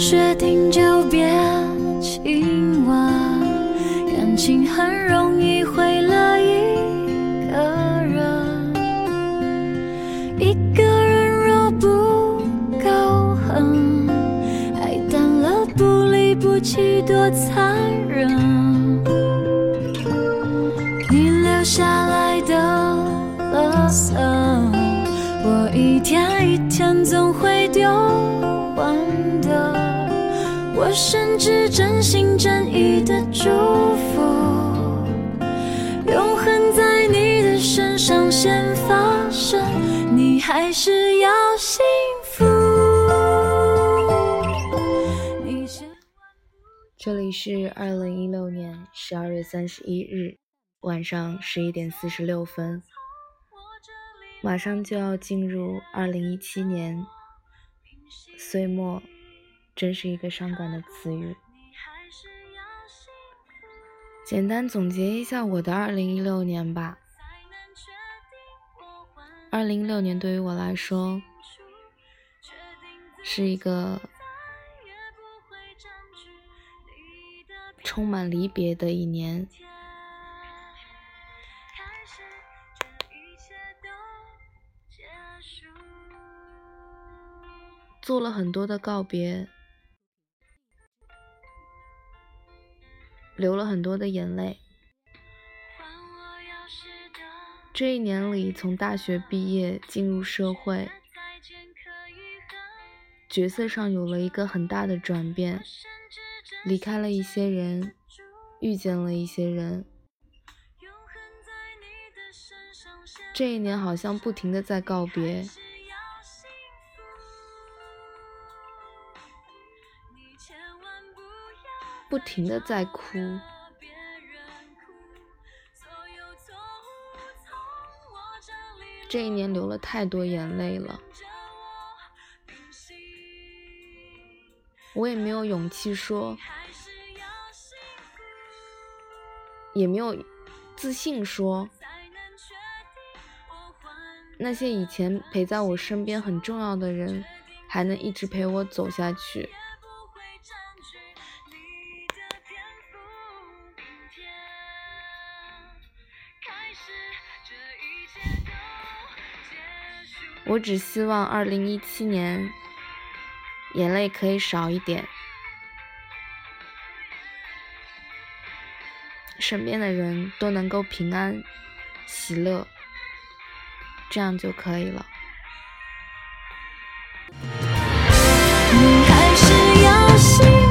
决定就别亲吻，感情很容易毁了一个人。一个人若不够狠，爱淡了不离不弃多残忍。你留下来的垃圾，我一天一天总会丢完的。我甚至真心真意的祝福，永恒在你的身上先发生，你还是要幸福。你千这里是二零一六年十二月三十一日晚上十一点四十六分，马上就要进入二零一七年，岁末，真是一个伤感的词语。简单总结一下我的二零一六年吧。二零一六年对于我来说，是一个充满离别的一年。做了很多的告别，流了很多的眼泪。这一年里，从大学毕业进入社会，角色上有了一个很大的转变，离开了一些人，遇见了一些人。这一年好像不停的在告别。你千万不不停的在哭，这一年流了太多眼泪了，我也没有勇气说，也没有自信说，那些以前陪在我身边很重要的人，还能一直陪我走下去。我只希望二零一七年眼泪可以少一点，身边的人都能够平安喜乐，这样就可以了。你还是要幸